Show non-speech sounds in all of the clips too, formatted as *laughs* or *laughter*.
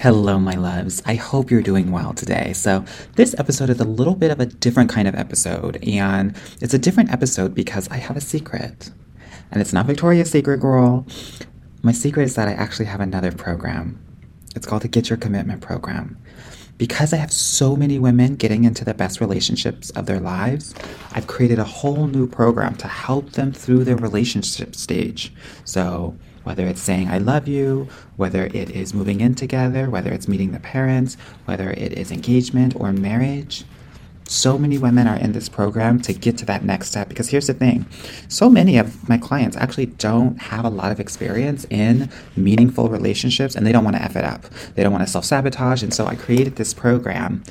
Hello, my loves. I hope you're doing well today. So, this episode is a little bit of a different kind of episode, and it's a different episode because I have a secret. And it's not Victoria's Secret, girl. My secret is that I actually have another program. It's called the Get Your Commitment Program because I have so many women getting into the best relationships of their lives, I've created a whole new program to help them through their relationship stage. So, whether it's saying I love you, whether it is moving in together, whether it's meeting the parents, whether it is engagement or marriage, so many women are in this program to get to that next step because here's the thing so many of my clients actually don't have a lot of experience in meaningful relationships and they don't want to F it up. They don't want to self sabotage. And so I created this program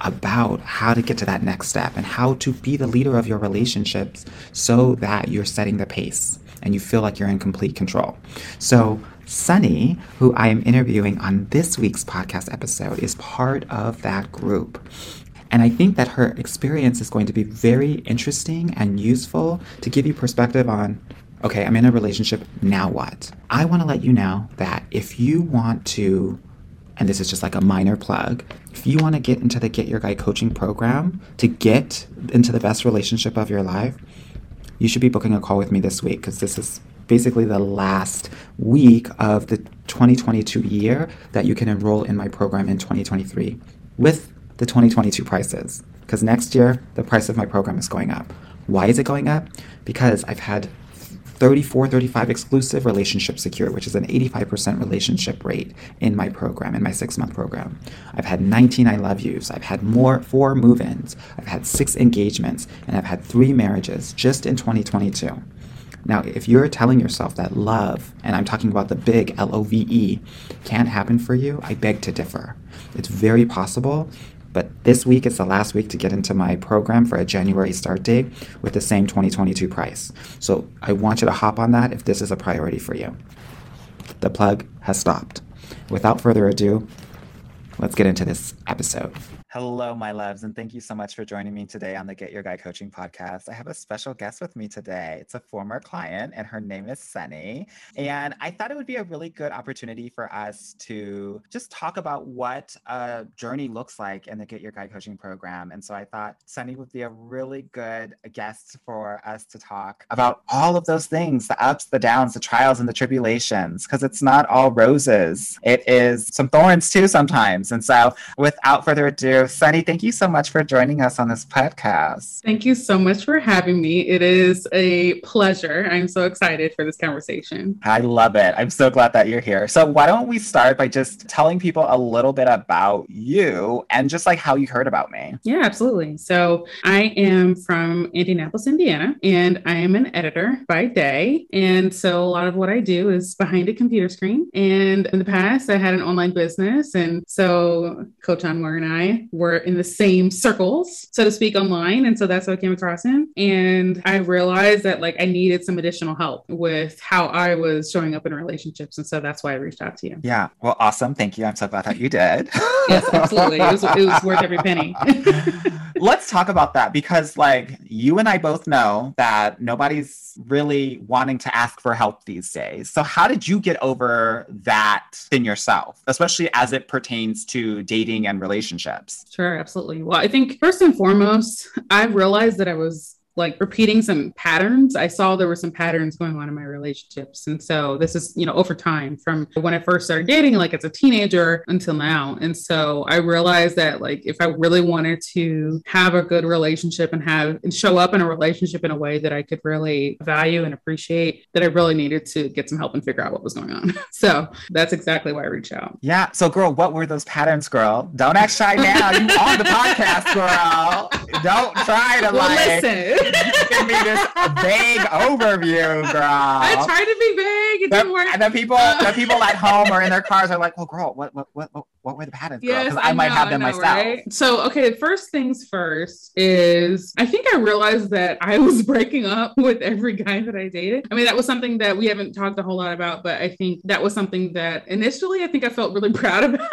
about how to get to that next step and how to be the leader of your relationships so that you're setting the pace and you feel like you're in complete control. So, Sunny, who I am interviewing on this week's podcast episode, is part of that group. And I think that her experience is going to be very interesting and useful to give you perspective on okay, I'm in a relationship, now what? I want to let you know that if you want to, and this is just like a minor plug, if you want to get into the Get Your Guy coaching program to get into the best relationship of your life, you should be booking a call with me this week because this is basically the last week of the 2022 year that you can enroll in my program in 2023 with the 2022 prices because next year the price of my program is going up. Why is it going up? Because I've had 34, 35 exclusive relationships secured, which is an 85% relationship rate in my program, in my six month program. I've had 19 I love yous. I've had more, four move ins. I've had six engagements, and I've had three marriages just in 2022. Now, if you're telling yourself that love, and I'm talking about the big L O V E, can't happen for you, I beg to differ. It's very possible but this week is the last week to get into my program for a January start date with the same 2022 price. So I want you to hop on that if this is a priority for you. The plug has stopped. Without further ado, let's get into this episode. Hello, my loves, and thank you so much for joining me today on the Get Your Guy Coaching podcast. I have a special guest with me today. It's a former client, and her name is Sunny. And I thought it would be a really good opportunity for us to just talk about what a journey looks like in the Get Your Guy Coaching program. And so I thought Sunny would be a really good guest for us to talk about all of those things the ups, the downs, the trials, and the tribulations, because it's not all roses. It is some thorns too sometimes. And so without further ado, Sunny, thank you so much for joining us on this podcast. Thank you so much for having me. It is a pleasure. I'm so excited for this conversation. I love it. I'm so glad that you're here. So, why don't we start by just telling people a little bit about you and just like how you heard about me? Yeah, absolutely. So, I am from Indianapolis, Indiana, and I am an editor by day. And so, a lot of what I do is behind a computer screen. And in the past, I had an online business. And so, Coach Anwar and I were in the same circles, so to speak, online. And so that's how I came across him. And I realized that like I needed some additional help with how I was showing up in relationships. And so that's why I reached out to you. Yeah. Well, awesome. Thank you. I'm so glad that you did. yes, absolutely. It was, it was worth every penny. *laughs* Let's talk about that because, like, you and I both know that nobody's really wanting to ask for help these days. So, how did you get over that in yourself, especially as it pertains to dating and relationships? Sure, absolutely. Well, I think first and foremost, I realized that I was like repeating some patterns. I saw there were some patterns going on in my relationships. And so this is, you know, over time from when I first started dating, like as a teenager until now. And so I realized that like if I really wanted to have a good relationship and have and show up in a relationship in a way that I could really value and appreciate, that I really needed to get some help and figure out what was going on. *laughs* so that's exactly why I reached out. Yeah. So girl, what were those patterns, girl? Don't act shy now. You on the podcast, girl. Don't try to Well, like listen. Give me this vague overview, girl. I tried to be vague. It The- didn't work. and the people, uh, the people at home or in their *laughs* cars are like, "Well, girl, what, what, what, what, were the patterns, girl? Yes, Because I, might know, have them know, myself." right? So, okay, first things first is I think I realized that I was *laughs* breaking up with every guy that I dated. I mean, that was something that we haven't talked a whole lot about, but I think that was something that initially I think I felt really *laughs* proud about.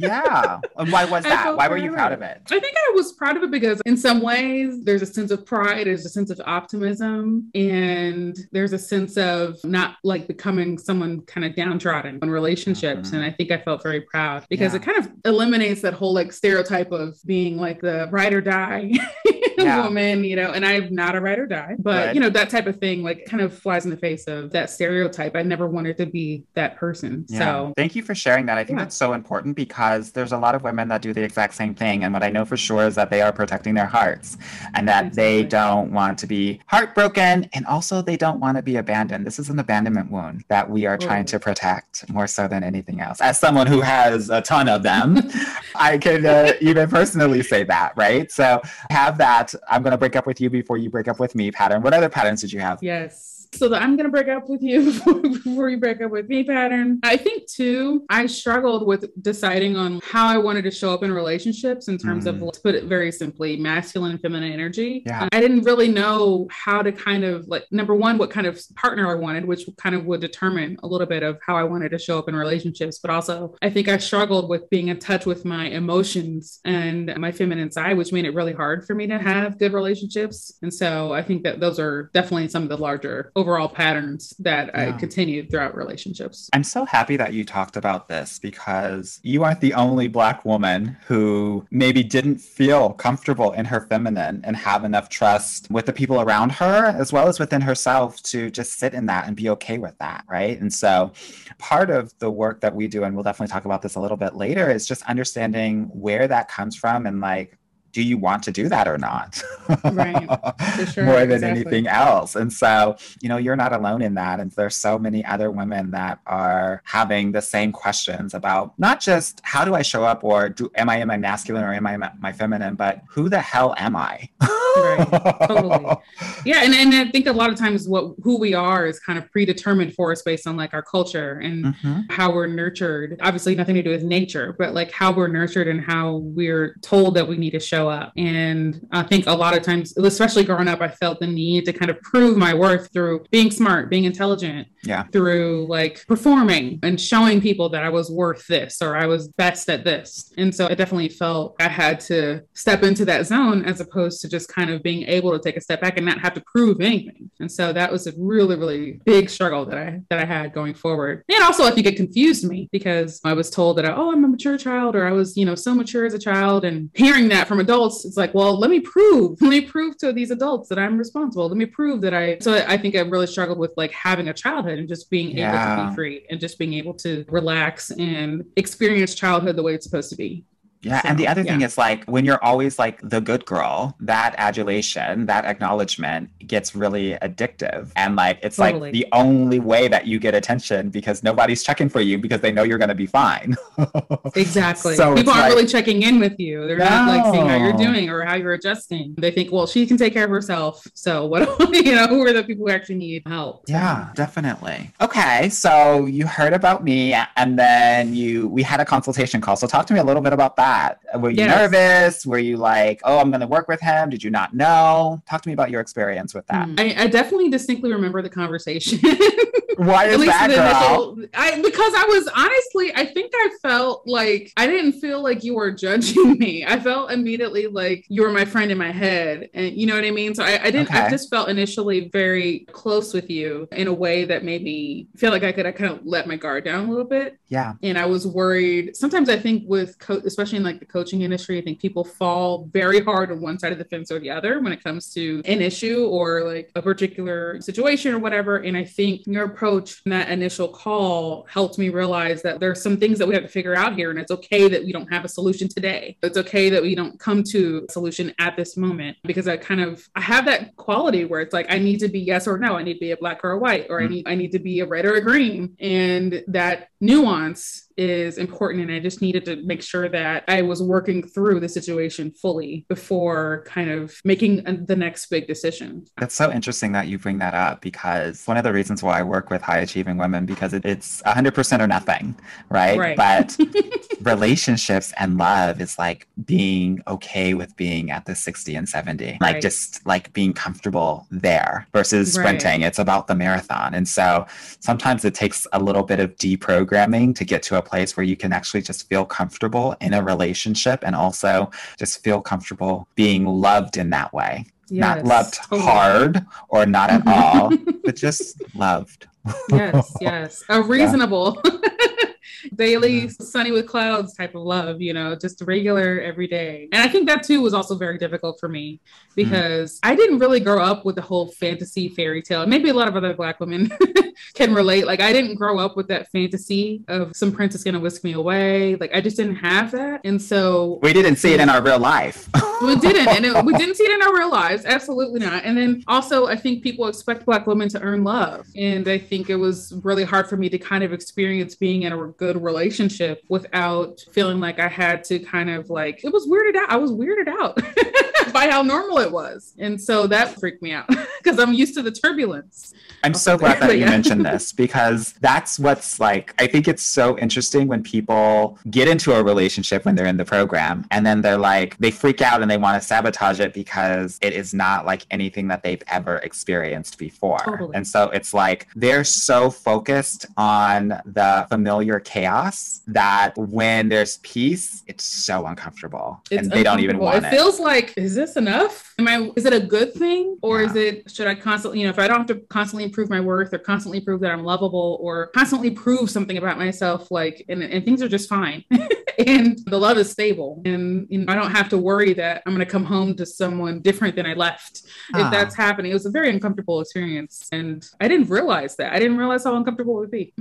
Yeah. And why was that? Why were you proud of it? I think I was proud of it because, in some ways, there's a sense of pride, there's a sense of optimism, and there's a sense of not like becoming someone kind of downtrodden in relationships. Mhm. And I think I felt very proud because Yeah. it kind of eliminates that whole like stereotype of being like the ride or die *laughs* Yeah. woman, you know. And I'm not a ride or die, but Good. you know, that type of thing like kind of flies in the face of that stereotype. I never wanted to be that person. So, thank you for sharing that. I think Yeah. that's so important because there's a lot of women that do the exact same thing. And what I know for sure is that they are protecting their hearts and that they don't want to be heartbroken and also they don't want to be abandoned. This is an abandonment wound that we are trying to protect more so than anything else. As someone who has a ton of them, *laughs* I can uh, even personally say that, right? So have that. I'm going to break up with you before you break up with me pattern. What other patterns did you have? Yes. So the I'm gonna break up with you *laughs* before, before you break up with me pattern. I think too, I struggled with deciding on how I wanted to show up in relationships in terms of, Mm. let's put it very simply, masculine and feminine energy. Yeah. I didn't really know how to kind of like number one, what kind of partner I wanted, which kind of would determine a little bit of how I wanted to show up in relationships. But also, I think I struggled with being in touch with my emotions and my feminine side, which made it really hard for me to have good relationships. And so I think that those are definitely some of the larger overall patterns that I continued throughout relationships. I'm so happy that you talked about this because you aren't the only Black woman who maybe didn't feel comfortable in her feminine and have enough trust with the people around her as well as within herself to just sit in that and be okay with that. Right. And so part of the work that we do, and we'll definitely talk about this a little bit later, is just understanding where that comes from and like, do you want to do that or not? Right, for *laughs* sure, More than exactly. anything else. And so, you know, you're not alone in that. And there's so many other women that are having the same questions about not just how do I show up or do am I in my masculine or am I my, feminine, but who the hell am I? Right, totally. *laughs* Yeah, and, and I think a lot of times what who we are is kind of predetermined for us based on like our culture and Mhm. how we're nurtured. Obviously, nothing to do with nature, but like how we're nurtured and how we're told that we need to show up. And I think a lot of times, especially growing up, I felt the need to kind of prove my worth through being smart, being intelligent, Yeah. through like performing and showing people that I was worth this or I was best at this. And so I definitely felt I had to step into that zone as opposed to just kind of being able to take a step back and not have to prove anything. And so that was a really, really big struggle that I that I had going forward. And also I think it confused me because I was told that oh I'm a mature child or I was, you know, so mature as a child. And hearing that from adults, it's like, well, let me prove, *laughs* let me prove to these adults that I'm responsible. Let me prove that I so I think I really struggled with like having a childhood and just being able to be free and just being able to relax and experience childhood the way it's supposed to be. Yeah. and the So, other thing is like when you're always like the good girl, that adulation, that acknowledgement gets really addictive. And like it's Totally. like the only way that you get attention because nobody's checking for you because they know you're going to be fine. Exactly. *laughs* So People aren't like- really checking in with you. They're not like seeing how you're doing or how you're adjusting. They think, well, she can take care of herself. So what, *laughs* you know, who are the people who actually need help? Yeah, definitely. Okay, so you heard about me and then you we had a consultation call. So talk to me a little bit about that. Were you Yes. nervous? Were you like, "Oh, I'm going to work with him." Did you not know? Talk to me about your experience with that. Mm-hmm. I, I definitely distinctly remember the conversation. *laughs* Why is that, girl? initial, I because I was honestly, I think I felt like I didn't feel like you were judging me. I felt immediately like you were my friend in my head, and you know what I mean. So I, I didn't. I just felt initially very close with you in a way that made me feel like I could. I kind of let my guard down a little bit Yeah. and I was worried. Sometimes I think with, co- especially in like the coaching industry, I think people fall very hard on one side of the fence or the other when it comes to an issue or like a particular situation or whatever. And I think your approach in that initial call helped me realize that there's some things that we have to figure out here, and it's okay that we don't have a solution today. It's okay that we don't come to a solution at this moment because I kind of I have that quality where it's like I need to be yes or no. I need to be a black or a white, or I Mm. need I need to be a red or a green, and that nuance is important. And I just needed to make sure that I was working through the situation fully before kind of making uh, the next big decision. That's so interesting that you bring that up because one of the reasons why I work with high achieving women because it, it's 100% or nothing, right? right. But *laughs* relationships and love is like being okay with being at the 60 and 70, like Right. just like being comfortable there versus sprinting. It's about the marathon. And so sometimes it takes a little bit of deprogramming to get to a place where you can actually just feel comfortable in a relationship and also just feel comfortable being loved in that way. Not loved totally. hard or not at all, *laughs* but just loved. yes, yes. A *laughs* reasonable *laughs* daily sunny with clouds type of love, you know, just regular every day. And I think that too was also very difficult for me mm. because I didn't really grow up with the whole fantasy fairy tale. Maybe a lot of other black women *laughs* can relate. Like I didn't grow up with that fantasy of some princess gonna whisk me away. Like I just didn't have that. And so We didn't see it in our real life. *laughs* we didn't and it, we didn't see it in our real lives absolutely not and then also i think people expect black women to earn love and i think it was really hard for me to kind of experience being in a good relationship without feeling like i had to kind of like it was weirded out i was weirded out *laughs* by how normal it was and so that freaked me out *laughs* because i'm used to the turbulence I'm so glad that you mentioned this *laughs* because that's what's like, I think it's so interesting when people get into a relationship when they're in the program and then they're like, they freak out and they want to sabotage it because it is not like anything that they've ever experienced before. Totally. And so it's like they're so focused on the familiar chaos that when there's peace, it's so uncomfortable It's and they don't even want it it. feels like is this enough am i is it a good thing or Yeah. is it should i constantly you know if i don't have to constantly prove my worth or constantly prove that i'm lovable or constantly prove something about myself like and, and things are just fine *laughs* and the love is stable and you know, i don't have to worry that i'm going to come home to someone different than i left Ah. if that's happening it was a very uncomfortable experience and i didn't realize that i didn't realize how uncomfortable it would be *laughs*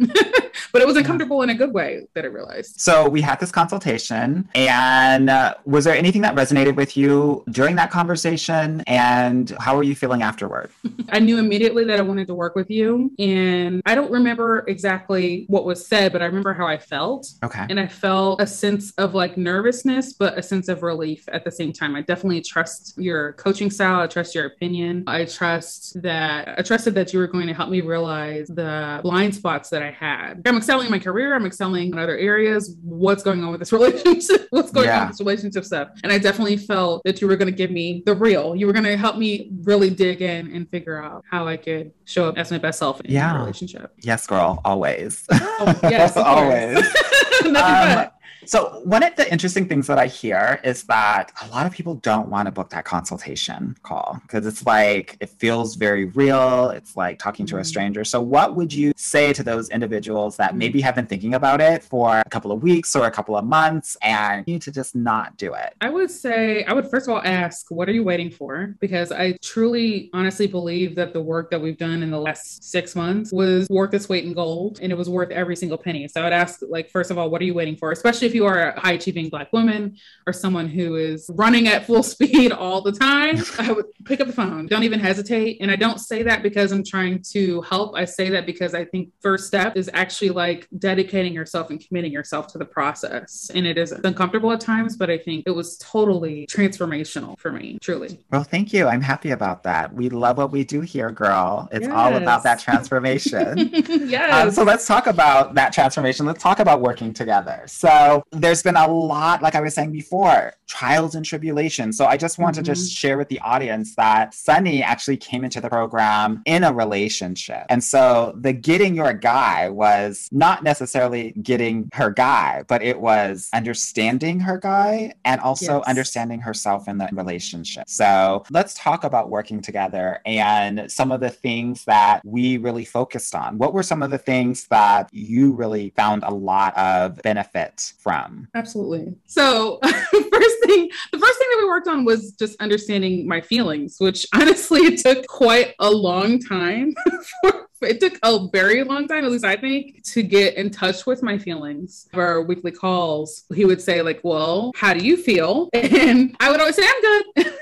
but it was uncomfortable in a good way that i realized So we had this consultation, and uh, was there anything that resonated with you during that conversation? And how were you feeling afterward? *laughs* I knew immediately that I wanted to work with you. And I don't remember exactly what was said, but I remember how I felt. Okay. And I felt a sense of like nervousness, but a sense of relief at the same time. I definitely trust your coaching style. I trust your opinion. I trust that I trusted that you were going to help me realize the blind spots that I had. I'm excelling in my career. I'm excelling in other areas. What's going on with this *laughs* relationship? What's going on with this relationship stuff? And I definitely felt that you were going to give me the real. You were going to help me really dig in and figure out how I could show up as my best self in Yeah. a relationship. Yes, girl, always. Oh, yes, *laughs* always. *laughs* Nothing Um, but. So, one of the interesting things that I hear is that a lot of people don't want to book that consultation call because it's like it feels very real. It's like talking to a Mhm. stranger. So, what would you say to those individuals that maybe have been thinking about it for a couple of weeks or a couple of months and need to just not do it? I would say, I would first of all ask, what are you waiting for? Because I truly, honestly believe that the work that we've done in the last six months was worth its weight in gold and it was worth every single penny. So I would ask, like, first of all, what are you waiting for? Especially if you are a high achieving Black woman or someone who is running at full *laughs* speed all the time, I would pick up the phone. Don't even hesitate. And I don't say that because I'm trying to help. I say that because I think first step is actually like dedicating yourself and committing yourself to the process. And it is uncomfortable at times, but I think it was totally transformational for me, truly. Well, thank you. I'm happy about that. We love what we do here, girl. It's all about that transformation. *laughs* yes. Um, so let's talk about that transformation. Let's talk about working together. So there's been a lot, like I was saying before, trials and tribulations. So I just want to just mm-hmm. share with the audience that Sunny actually came into the program in a relationship. And so the getting your guy was not necessarily getting her guy, but it was understanding her guy and also Yes. understanding herself in the relationship. So let's talk about working together and some of the things that we really focused on. What were some of the things that you really found a lot of benefit from? Absolutely. So, *laughs* first thing, the first thing that we worked on was just understanding my feelings, which *laughs* honestly it took quite a long time. *laughs* for, it took a very long time, at least I think, to get in touch with my feelings. For our weekly calls, he would say like, "Well, how do you feel?" And I would always say, "I'm good.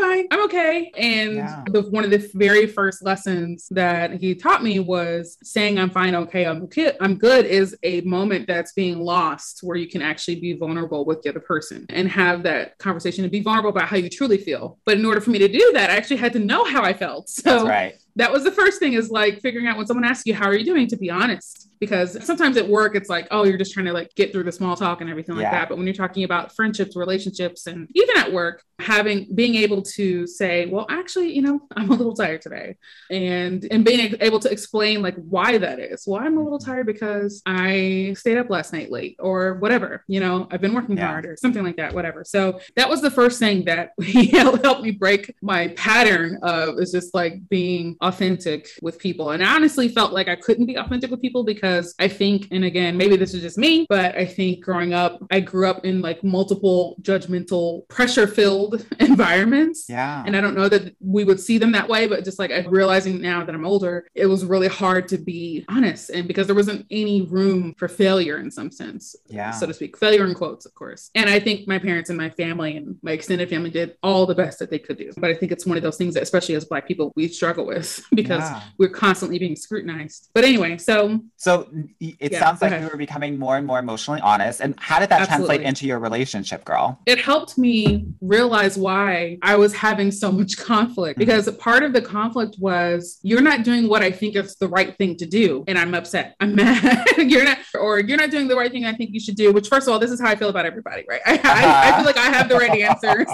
I'm fine. I'm okay. And yeah. the, one of the very first lessons that he taught me was saying, I'm fine, okay, I'm okay, I'm good is a moment that's being lost where you can actually be vulnerable with the other person and have that conversation and be vulnerable about how you truly feel. But in order for me to do that, I actually had to know how I felt. *laughs* So that's right that was the first thing is like figuring out when someone asks you how are you doing to be honest because sometimes at work it's like oh you're just trying to like get through the small talk and everything like yeah. that. But when you're talking about friendships relationships and even at work having being able to say well actually you know *laughs* i'm a little tired today. And and being able to explain like why that is. Well i'm a little mm-hmm. tired because i stayed up last night late or whatever you know i've been working yeah. hard or something like that whatever. So that was the first thing that *laughs* helped me break my pattern of is just like being authentic with people. And i honestly felt like i couldn't be authentic with people because i think and again maybe this is just me but i think growing up i grew up in like multiple judgmental pressure filled *laughs* environments. Yeah. And I don't know that we would see them that way, but just like I'm realizing now that I'm older, it was really hard to be honest. And because there wasn't any room for failure in some sense, yeah. so to speak, failure in quotes, of course. And I think my parents and my family and my extended family did all the best that they could do. But I think it's one of those things that, especially as Black people, we struggle with *laughs* because yeah. we're constantly being scrutinized. But anyway, so. So it yeah, sounds like you were becoming more and more emotionally honest. And how did that Absolutely. translate into your relationship, girl? It helped me realize realize why I was having so much conflict mm-hmm. because part of the conflict was you're not doing what I think is the right thing to do. And I'm upset. I'm *laughs* mad. you're not, or you're not doing the right thing I think you should do, which, first of all, this is how I feel about everybody, right? *laughs* I, uh-huh. I, I feel like I have the right *laughs* answers.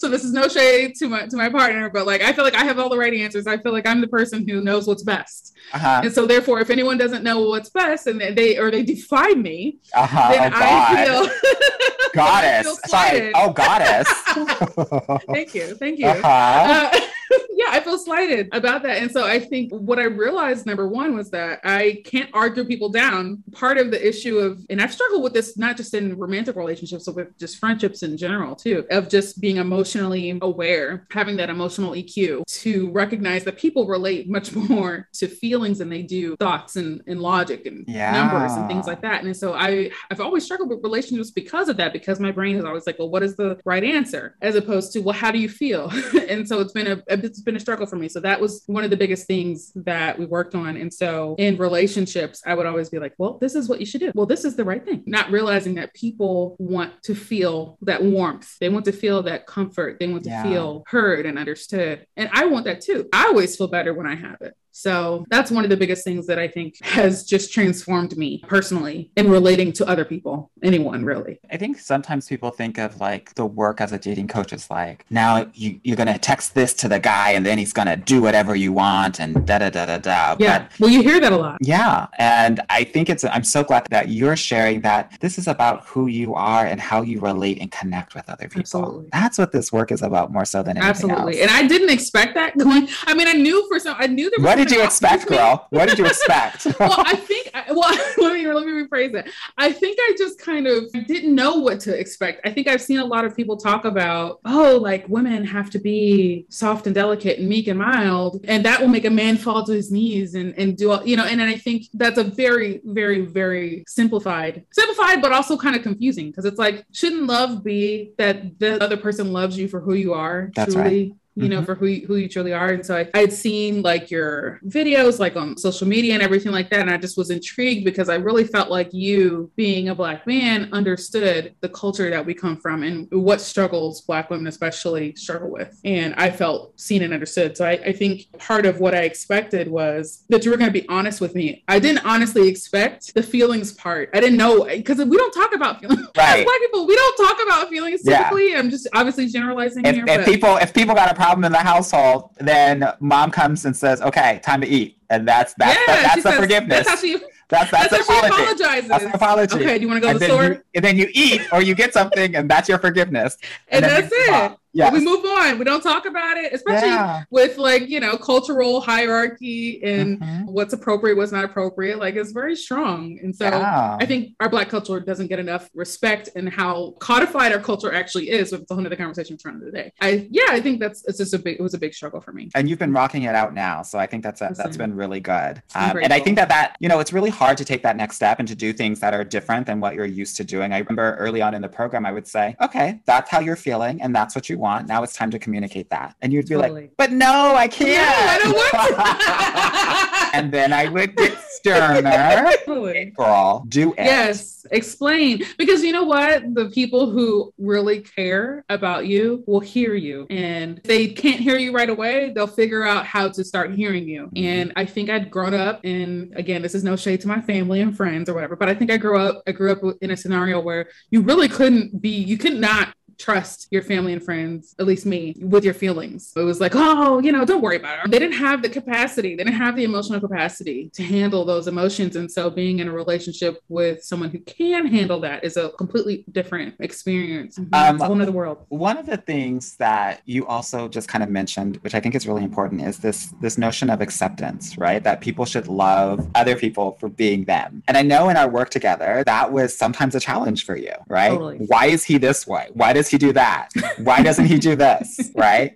So this is no shade to my to my partner, but like I feel like I have all the right answers. I feel like I'm the person who knows what's best. Uh-huh. And so therefore, if anyone doesn't know what's best and they or they defy me, uh-huh. then oh, I feel *laughs* goddess. Sorry. Oh, goddess. *laughs* thank you. Thank you. Uh-huh. Uh, *laughs* yeah, I feel slighted about that. And so I think what I realized, number one, was that I can't argue people down. Part of the issue of, and I've struggled with this not just in romantic relationships, but with just friendships in general, too, of just being emotionally aware, having that emotional EQ to recognize that people relate much *laughs* more to feelings than they do thoughts and, and logic and yeah. numbers and things like that. And so I, I've always struggled with relationships because of that, because my brain is always like, well, what is the right answer? As opposed to, well, how do you feel? *laughs* and so it's been a, it's been a struggle for me. So that was one of the biggest things that we worked on. And so in relationships, I would always be like, well, this is what you should do. Well, this is the right thing. Not realizing that people want to feel that warmth. They want to feel that comfort. They want to yeah. feel heard and understood. And I want that too. I always feel better when I have it. So that's one of the biggest things that I think has just transformed me personally in relating to other people, anyone really. I think sometimes people think of like the work as a dating coach is like, now you, you're going to text this to the guy and then he's going to do whatever you want and da da da da da. Yeah. But, well, you hear that a lot. Yeah. And I think it's, I'm so glad that you're sharing that this is about who you are and how you relate and connect with other people. Absolutely. That's what this work is about more so than anything Absolutely. Else. And I didn't expect that *laughs* going, I mean, I knew for some, I knew there was did you expect, girl? What did you expect? *laughs* well, I think. Well, *laughs* let me let me rephrase it. I think I just kind of didn't know what to expect. I think I've seen a lot of people talk about, oh, like women have to be soft and delicate and meek and mild, and that will make a man fall to his knees and and do all, you know. And, and I think that's a very, very, very simplified, simplified, but also kind of confusing because it's like, shouldn't love be that the other person loves you for who you are? That's truly? right you know, mm-hmm. for who you, who you truly are. And so I, I'd seen like your videos like on social media and everything like that. And I just was intrigued because I really felt like you, being a Black man, understood the culture that we come from and what struggles Black women especially struggle with. And I felt seen and understood. So I, I think part of what I expected was that you were going to be honest with me. I didn't honestly expect the feelings part. I didn't know because we don't talk about feelings. *laughs* Right. Black people, we don't talk about feelings typically. Yeah. I'm just obviously generalizing if, here. If people, if people got a problem problem in the household, then mom comes and says, "Okay, time to eat," and that's that's yeah, the, that's the says, forgiveness. That's how she. *laughs* That's that's, that's apology. She apologizes. That's an apology. Okay, do you want to go and to the store? You, and then you eat or you get something, and that's your forgiveness. And, and that's it. Yeah. We move on. We don't talk about it, especially yeah. with like, you know, cultural hierarchy and mm-hmm. what's appropriate, what's not appropriate. Like it's very strong. And so yeah. I think our black culture doesn't get enough respect and how codified our culture actually is with the whole other conversation of the day. I yeah, I think that's it's just a big it was a big struggle for me. And you've been rocking it out now. So I think that's a, that's been really good. Um, and I think that that, you know, it's really hard to take that next step and to do things that are different than what you're used to doing. I remember early on in the program, I would say, okay, that's how you're feeling and that's what you want. Now it's time to communicate that. And you'd be Totally. like, but no, I can't. No, I don't want *laughs* to. and then I would get sterner. Totally. Girl, do it. Yes, explain. Because you know what? The people who really care about you will hear you. And if they can't hear you right away, they'll figure out how to start hearing you. Mm-hmm. And I think I'd grown up and again, this is no shade to my family and friends or whatever, but I think I grew up I grew up in a scenario where you really couldn't be you could not trust your family and friends, at least me, with your feelings. It was like, oh, you know, don't worry about it. They didn't have the capacity, they didn't have the emotional capacity to handle those emotions. And so being in a relationship with someone who can handle that is a completely different experience. Um, it's a whole world. One of the things that you also just kind of mentioned, which I think is really important, is this this notion of acceptance, right? That people should love other people for being them. And I know in our work together, that was sometimes a challenge for you, right? Totally. Why is he this way? Why does he do that? Why doesn't he do this? *laughs* Right?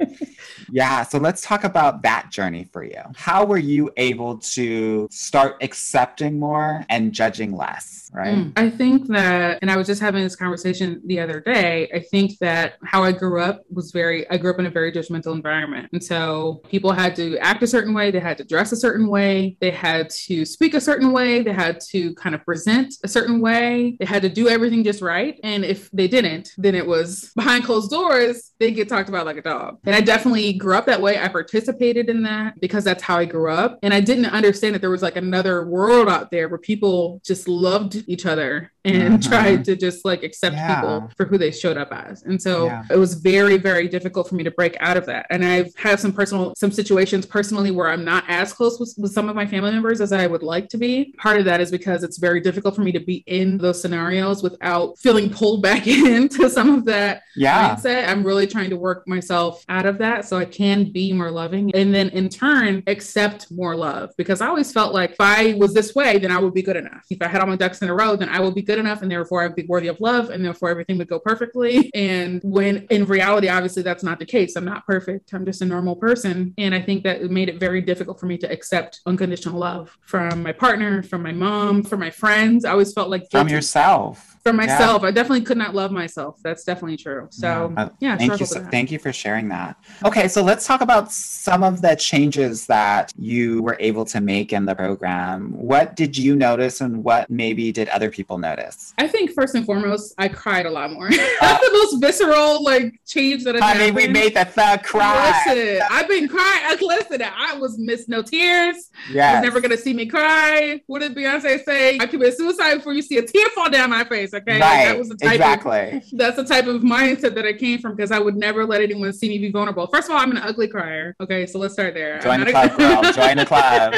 Yeah. So let's talk about that journey for you. How were you able to start accepting more and judging less? Right. Mm. I think that, and I was just having this conversation the other day. I think that how I grew up was very, I grew up in a very judgmental environment. And so people had to act a certain way, they had to dress a certain way, they had to speak a certain way, they had to kind of present a certain way, they had to do everything just right. And if they didn't, then it was *laughs* behind closed doors, they get talked about like a dog. And I definitely grew up that way. I participated in that because that's how I grew up. And I didn't understand that there was like another world out there where people just loved each other and Mhm. tried to just like accept Yeah. people for who they showed up as. And so Yeah. it was very, very difficult for me to break out of that. And I've had some personal, some situations personally where I'm not as close with, with some of my family members as I would like to be. Part of that is because it's very difficult for me to be in those scenarios without feeling pulled back *laughs* into some of that Yeah. mindset. I'm really trying to work myself out of that so I can be more loving and then in turn accept more love because I always felt like if I was this way, then I would be good enough. If I had all my ducks in a row, then I would be good enough and therefore I'd be worthy of love and therefore everything would go perfectly. And when in reality, obviously that's not the case. I'm not perfect. I'm just a normal person. And I think that it made it very difficult for me to accept unconditional love from my partner, from my mom, from my friends. I always felt like From guilty yourself. from Yeah. myself. I definitely could not love myself. That's definitely true. So Yeah. Uh, yeah, Thank you. So, thank you for sharing that. Okay, so let's talk about some of the changes that you were able to make in the program. What did you notice, and what maybe did other people notice? I think first and foremost, I cried a lot more. *laughs* That's the most visceral like change that has Honey, happened. we made the thug cry. Listen, I've been crying. I- Listen, I was miss no tears. You're never gonna see me cry. What did Beyonce say? I commit suicide before you see a tear fall down my face. Okay, Like, Right. that was the type of exactly. that's the type of mindset that I came from because I would never let anyone see me be vulnerable. First of all, I'm an ugly crier. Okay, so let's start there. Join the club, a- girl. Join the club.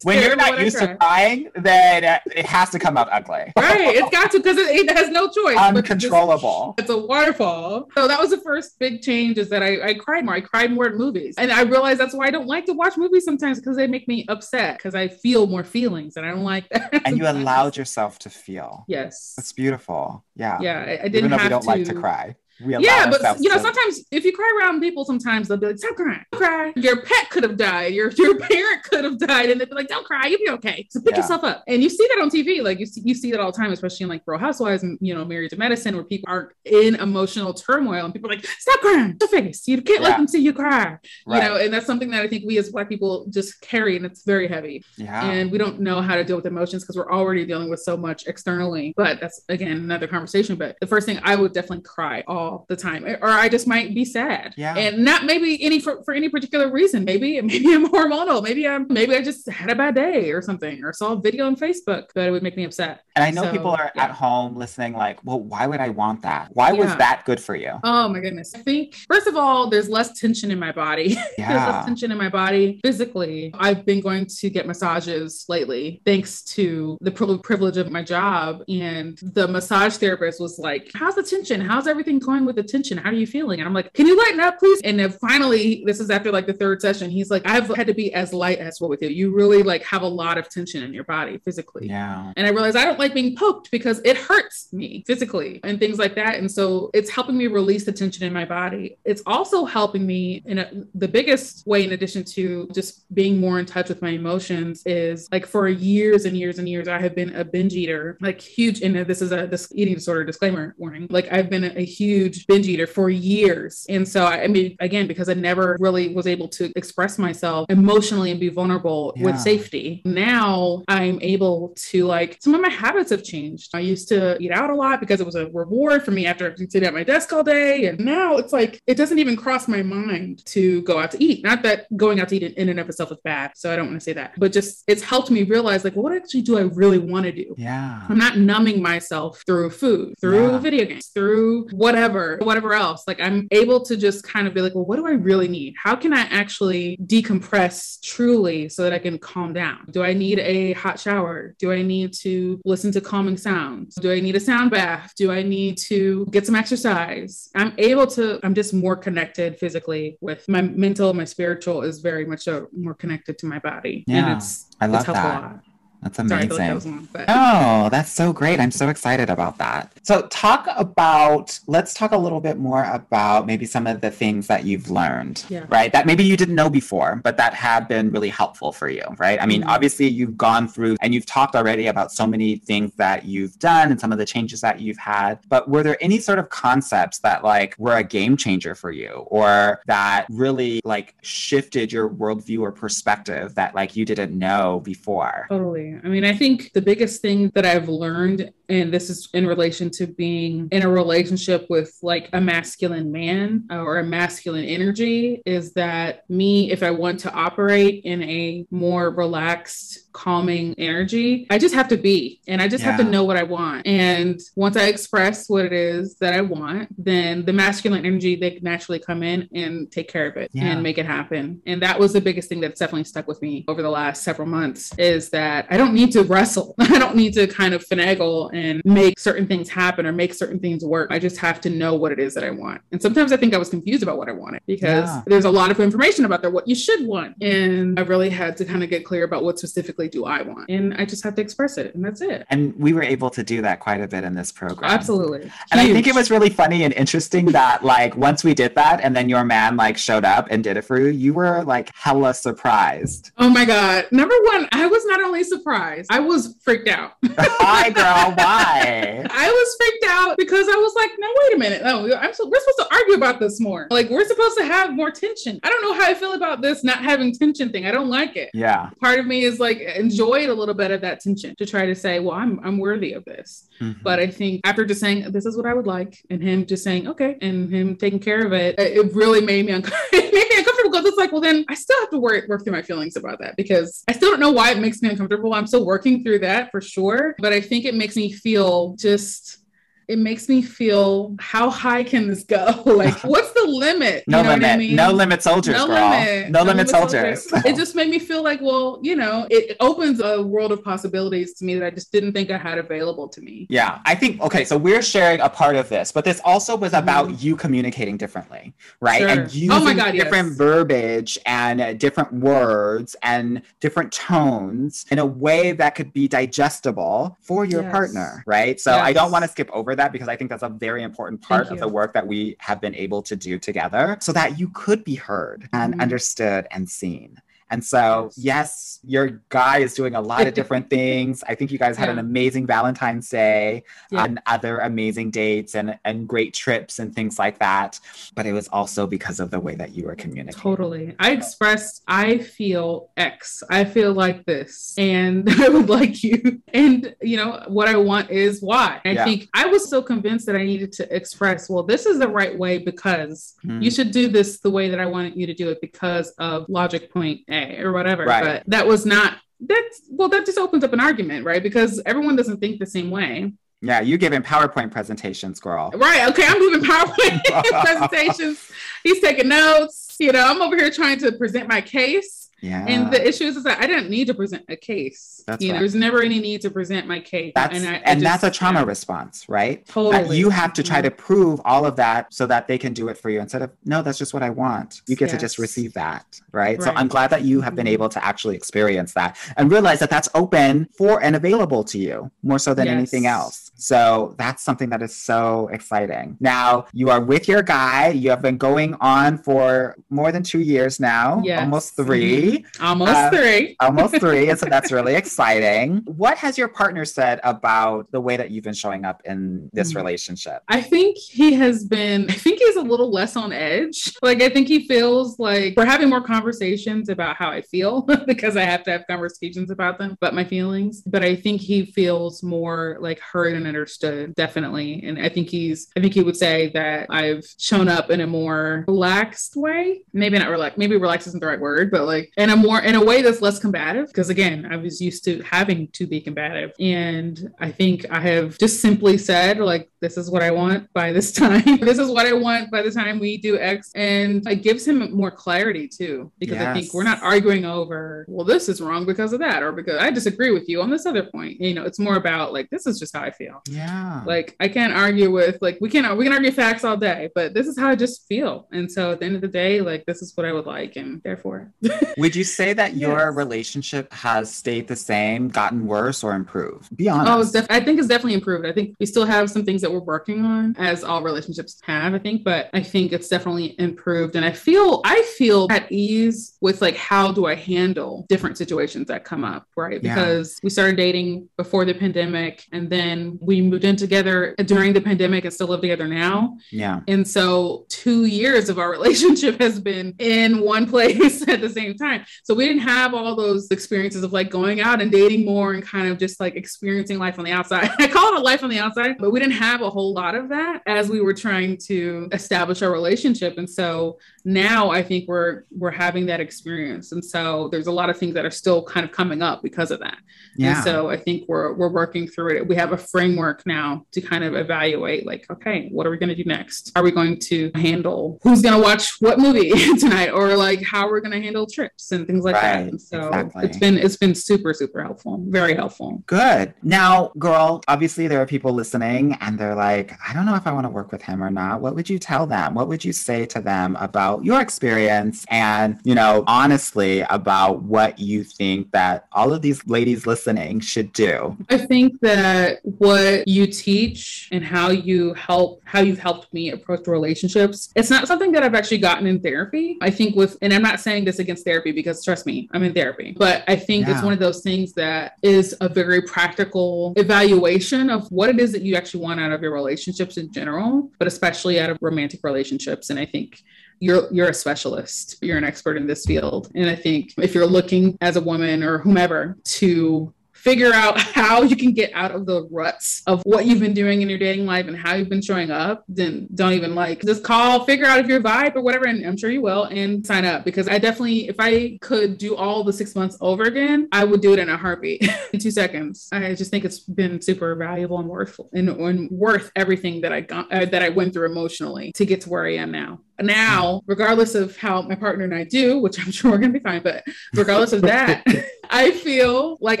When you're not used to crying, then it has to come out ugly. *laughs* right, it's got to because it, it has no choice. but to just- Uncontrollable. It's a waterfall. So that was the first big change is that I, I cried more. I cried more at movies. And I realized that's why I don't like to watch movies sometimes because they make me upset because I feel more feelings and I don't like that. And you *laughs* allowed yourself to feel. Yes. That's beautiful. Yeah. Yeah. I, I didn't Even though we don't to. like to cry. Yeah, but you know, sometimes if you cry around people, sometimes they'll be like, "Stop crying, don't cry." Your pet could have died. Your your *laughs* parent could have died, and they'd be like, "Don't cry, you'll be okay." So pick Yeah. yourself up. And you see that on TV, like you see you see that all the time, especially in like Real Housewives and you know Married to Medicine, where people aren't in emotional turmoil, and people are like, "Stop crying, your face. You can't Yeah. let them see you cry." Right. You know, and that's something that I think we as Black people just carry, and it's very heavy yeah. and we don't know how to deal with emotions because we're already dealing with so much externally. But that's again another conversation. But the first thing I would definitely cry all the time, or I just might be sad, Yeah. and not maybe any for, for any particular reason. Maybe *laughs* maybe I'm hormonal. Maybe I'm maybe I just had a bad day or something, or saw a video on Facebook that would make me upset. And I know So, people are yeah. at home listening, like, well, why would I want that? Why was that good for you? Oh my goodness. I think, first of all, there's less tension in my body. *laughs* there's less Yeah. tension in my body physically. I've been going to get massages lately, thanks to the privilege of my job. And the massage therapist was like, How's the tension? How's everything going with the tension? How are you feeling? And I'm like, Can you lighten up, please? And then finally, this is after like the third session, he's like, I've had to be as light as what with you. You really like have a lot of tension in your body physically. Yeah. And I realized I don't like being poked because it hurts me physically and things like that. And so it's helping me release the tension in my body. It's also helping me in a, the biggest way, in addition to just being more in touch with my emotions, is like for years and years and years, I have been a binge eater, like huge. And this is a this eating disorder disclaimer warning. Like I've been a, a huge huge binge eater for years. And so, I mean, again, because I never really was able to express myself emotionally and be vulnerable yeah. with safety, now I'm able to like some of my habits have changed. I used to eat out a lot because it was a reward for me after sitting at my desk all day. And now it's like, it doesn't even cross my mind to go out to eat. Not that going out to eat in and of itself is bad. So I don't want to say that, but just it's helped me realize like, what actually do I really want to do? Yeah. I'm not numbing myself through food, through yeah. video games, through whatever, whatever else. Like I'm able to just kind of be like, well, what do I really need? How can I actually decompress truly so that I can calm down? Do I need a hot shower? Do I need to listen to calming sounds? Do I need a sound bath? Do I need to get some exercise? I'm able to, I'm just more connected physically with my mental, my spiritual is very much a, more connected to my body. Yeah, and it's, I love it's that. That's amazing. Sorry, that long, but... Oh, that's so great. I'm so excited about that. So, talk about, let's talk a little bit more about maybe some of the things that you've learned, yeah. right? That maybe you didn't know before, but that have been really helpful for you, right? I mean, mm-hmm. obviously, you've gone through and you've talked already about so many things that you've done and some of the changes that you've had. But were there any sort of concepts that like were a game changer for you or that really like shifted your worldview or perspective that like you didn't know before? Totally. I mean, I think the biggest thing that I've learned, and this is in relation to being in a relationship with like a masculine man uh, or a masculine energy, is that me, if I want to operate in a more relaxed, calming energy, I just have to be and I just yeah. have to know what I want. And once I express what it is that I want, then the masculine energy, they naturally come in and take care of it yeah. and make it happen. And that was the biggest thing that's definitely stuck with me over the last several months is that I don't need to wrestle. *laughs* I don't need to kind of finagle and make certain things happen or make certain things work. I just have to know what it is that I want. And sometimes I think I was confused about what I wanted because yeah. there's a lot of information about there what you should want. And I really had to kind of get clear about what specifically do I want. And I just have to express it. And that's it. And we were able to do that quite a bit in this program. Absolutely. And Huge. I think it was really funny and interesting that like once we did that and then your man like showed up and did it for you, you were like hella surprised. Oh my God. Number one, I was not only surprised surprised. I was freaked out. *laughs* Hi, girl. Why? I was freaked out because I was like, no, wait a minute. No, I'm so, we're supposed to argue about this more. Like, we're supposed to have more tension. I don't know how I feel about this not having tension thing. I don't like it. Yeah. Part of me is like, enjoy a little bit of that tension to try to say, well, I'm, I'm worthy of this. Mm-hmm. But I think after just saying, this is what I would like, and him just saying, okay, and him taking care of it, it really made me, *laughs* it made me uncomfortable because it's like, well, then I still have to work, work through my feelings about that because I still don't know why it makes me uncomfortable. I'm still working through that for sure. But I think it makes me feel just it makes me feel how high can this go? *laughs* like, *laughs* what's the limit? no limit. I mean? No limit soldiers, no girl. Limit. No, no limit, limit soldiers. soldiers. it just made me feel like, well, you know, it opens a world of possibilities to me that I just didn't think I had available to me. Yeah. I think, okay, so we're sharing a part of this, but this also was about mm. you communicating differently, right? Sure. And using oh God, different yes. verbiage and uh, different words and different tones in a way that could be digestible for your yes. partner, right? So yes. I don't want to skip over that that because I think that's a very important part of the work that we have been able to do together so that you could be heard and mm-hmm. understood and seen. And so, yes. yes, your guy is doing a lot of *laughs* different things. I think you guys had yeah. an amazing Valentine's Day yeah. and other amazing dates and, and great trips and things like that. But it was also because of the way that you were communicating. Totally. I expressed, I feel X. I feel like this. And *laughs* I would like you. And, you know, what I want is Y. I yeah. think I was so convinced that I needed to express, well, this is the right way because mm. you should do this the way that I wanted you to do it because of logic point Or whatever. Right. But that was not that's well, that just opens up an argument, right? Because everyone doesn't think the same way. Yeah, you giving PowerPoint presentations, girl. Right. Okay, I'm giving PowerPoint *laughs* presentations. He's taking notes. You know, I'm over here trying to present my case yeah. And the issue is, that I didn't need to present a case. That's you right. know, there's never any need to present my case. That's, and, I, and just, that's a trauma yeah. response, right? Totally. That you have to try mm-hmm. to prove all of that so that they can do it for you instead of, no, that's just what I want. You get yes. to just receive that, right? right? So I'm glad that you have been mm-hmm. able to actually experience that and realize that that's open for and available to you more so than yes. anything else. So that's something that is so exciting. Now you are with your guy. You have been going on for more than two years now, Yes. almost 3 Almost Uh, three. *laughs* almost three. And so that's *laughs* really exciting. What has your partner said about the way that you've been showing up in this Mm. relationship? I think he has been, I think he's a little less on edge. Like, I think he feels like we're having more conversations about how I feel *laughs* because I have to have conversations about them, but my feelings. But I think he feels more like heard and understood, definitely. And I think he's, I think he would say that I've shown up in a more relaxed way. Maybe not relaxed, maybe relaxed isn't the right word, but like in a more, in a way that's less combative. Because again, I was used to having to be combative. And I think I have just simply said, like, this is what I want by this time. *laughs* this is what I want by the time we do X. And it gives him more clarity too, because I think we're not arguing over, well, this is wrong because of that, or because I disagree with you on this other point. You know, it's more about like, this is just how I feel. Yeah. Like I can't argue with like we can we can argue facts all day, but this is how I just feel. And so at the end of the day, like this is what I would like, and therefore, *laughs* Would you say that your Yes. relationship has stayed the same, gotten worse, or improved? Be honest. oh, it's def- I think it's definitely improved. I think we still have some things that we're working on, as all relationships have. I think, but I think it's definitely improved, and I feel I feel at ease with like how do I handle different situations that come up, right? Yeah. Because we started dating before the pandemic, and then we moved in together during the pandemic, and still live together now. yeah. And so, two years of our *laughs* relationship has been in one place *laughs* at the same time. So, we didn't have all those experiences of like going out and dating more and kind of just like experiencing life on the outside. *laughs* I call it a life on the outside, but we didn't have a whole lot of that as we were trying to establish our relationship. And so, now I think we're we're having that experience. And so, there's a lot of things that are still kind of coming up because of that. Yeah. And so I think we're we're working through it. We have a framework now to kind of evaluate like, okay, what are we going to do next? Are we going to handle who's going to watch what movie *laughs* tonight or like how we're going to handle trips and things like that. Right, And so exactly. it's been it's been super super helpful. Very helpful. Good. Now, girl, obviously there are people listening and they're like, I don't know if I want to work with him or not. What would you tell them? What would you say to them about your experience and, you know, honestly about what you think that all of these ladies listening should do? I think that what you teach and how you help, how you've helped me approach relationships, it's not something that I've actually gotten in therapy. I think with, and I'm not saying this against therapy because trust me, I'm in therapy, but I think it's one of those things that is a very practical evaluation of what it is that you actually want out of your relationships in general, but especially out of romantic relationships. And I think you're you're a specialist you're an expert in this field and i think if you're looking as a woman or whomever to figure out how you can get out of the ruts of what you've been doing in your dating life and how you've been showing up, then don't even like just call, figure out if you're vibe or whatever. And I'm sure you will and sign up because I definitely, if I could do all the six months over again, I would do it in a heartbeat *laughs* in two seconds. I just think it's been super valuable and worth and, and worth everything that I got, uh, that I went through emotionally to get to where I am now. Now, regardless of how my partner and I do, which I'm *laughs* sure we're gonna be fine, but regardless of that, *laughs* I feel like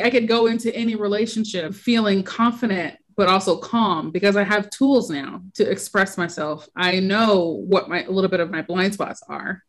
I could go into any relationship feeling confident but also calm because I have tools now to express myself. I know what my a little bit of my blind spots are.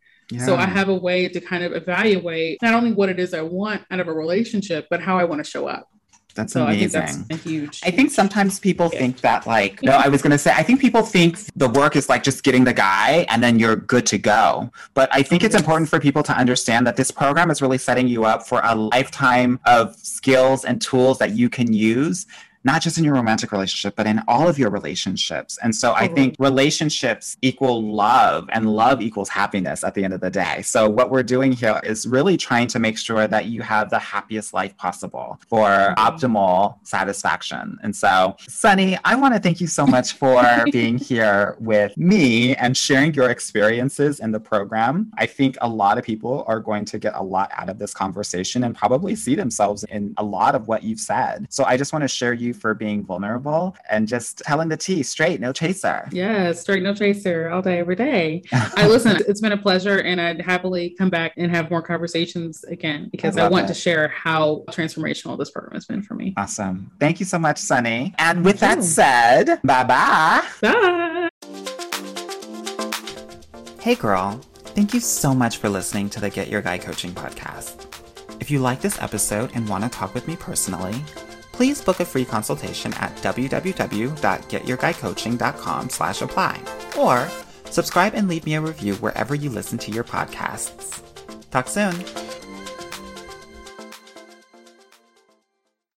So I have a way to kind of evaluate not only what it is I want out of a relationship, but how I want to show up. That's So amazing. I think that's a huge. I think sometimes people Yeah. think that like no, I was gonna say I think people think the work is like just getting the guy and then you're good to go. But I think it's Yes. important for people to understand that this program is really setting you up for a lifetime of skills and tools that you can use. Not just in your romantic relationship, but in all of your relationships. And so I think relationships equal love and love equals happiness at the end of the day. So what we're doing here is really trying to make sure that you have the happiest life possible for optimal satisfaction. And so, Sunny, I want to thank you so much for *laughs* being here with me and sharing your experiences in the program. I think a lot of people are going to get a lot out of this conversation and probably see themselves in a lot of what you've said. So I just want to share you for being vulnerable and just telling the tea straight, no chaser. yeah, straight no chaser all day, every day. *laughs* I listen, it's been a pleasure, and I'd happily come back and have more conversations again because I I, want it. to share how transformational this program has been for me. Awesome. Thank you so much, Sunny. And with that you. said, bye bye. Bye. Hey, girl. Thank you so much for listening to the Get Your Guy Coaching podcast. If you like this episode and want to talk with me personally, please book a free consultation at www.getyourguycoaching.com slash apply or subscribe and leave me a review wherever you listen to your podcasts. Talk soon.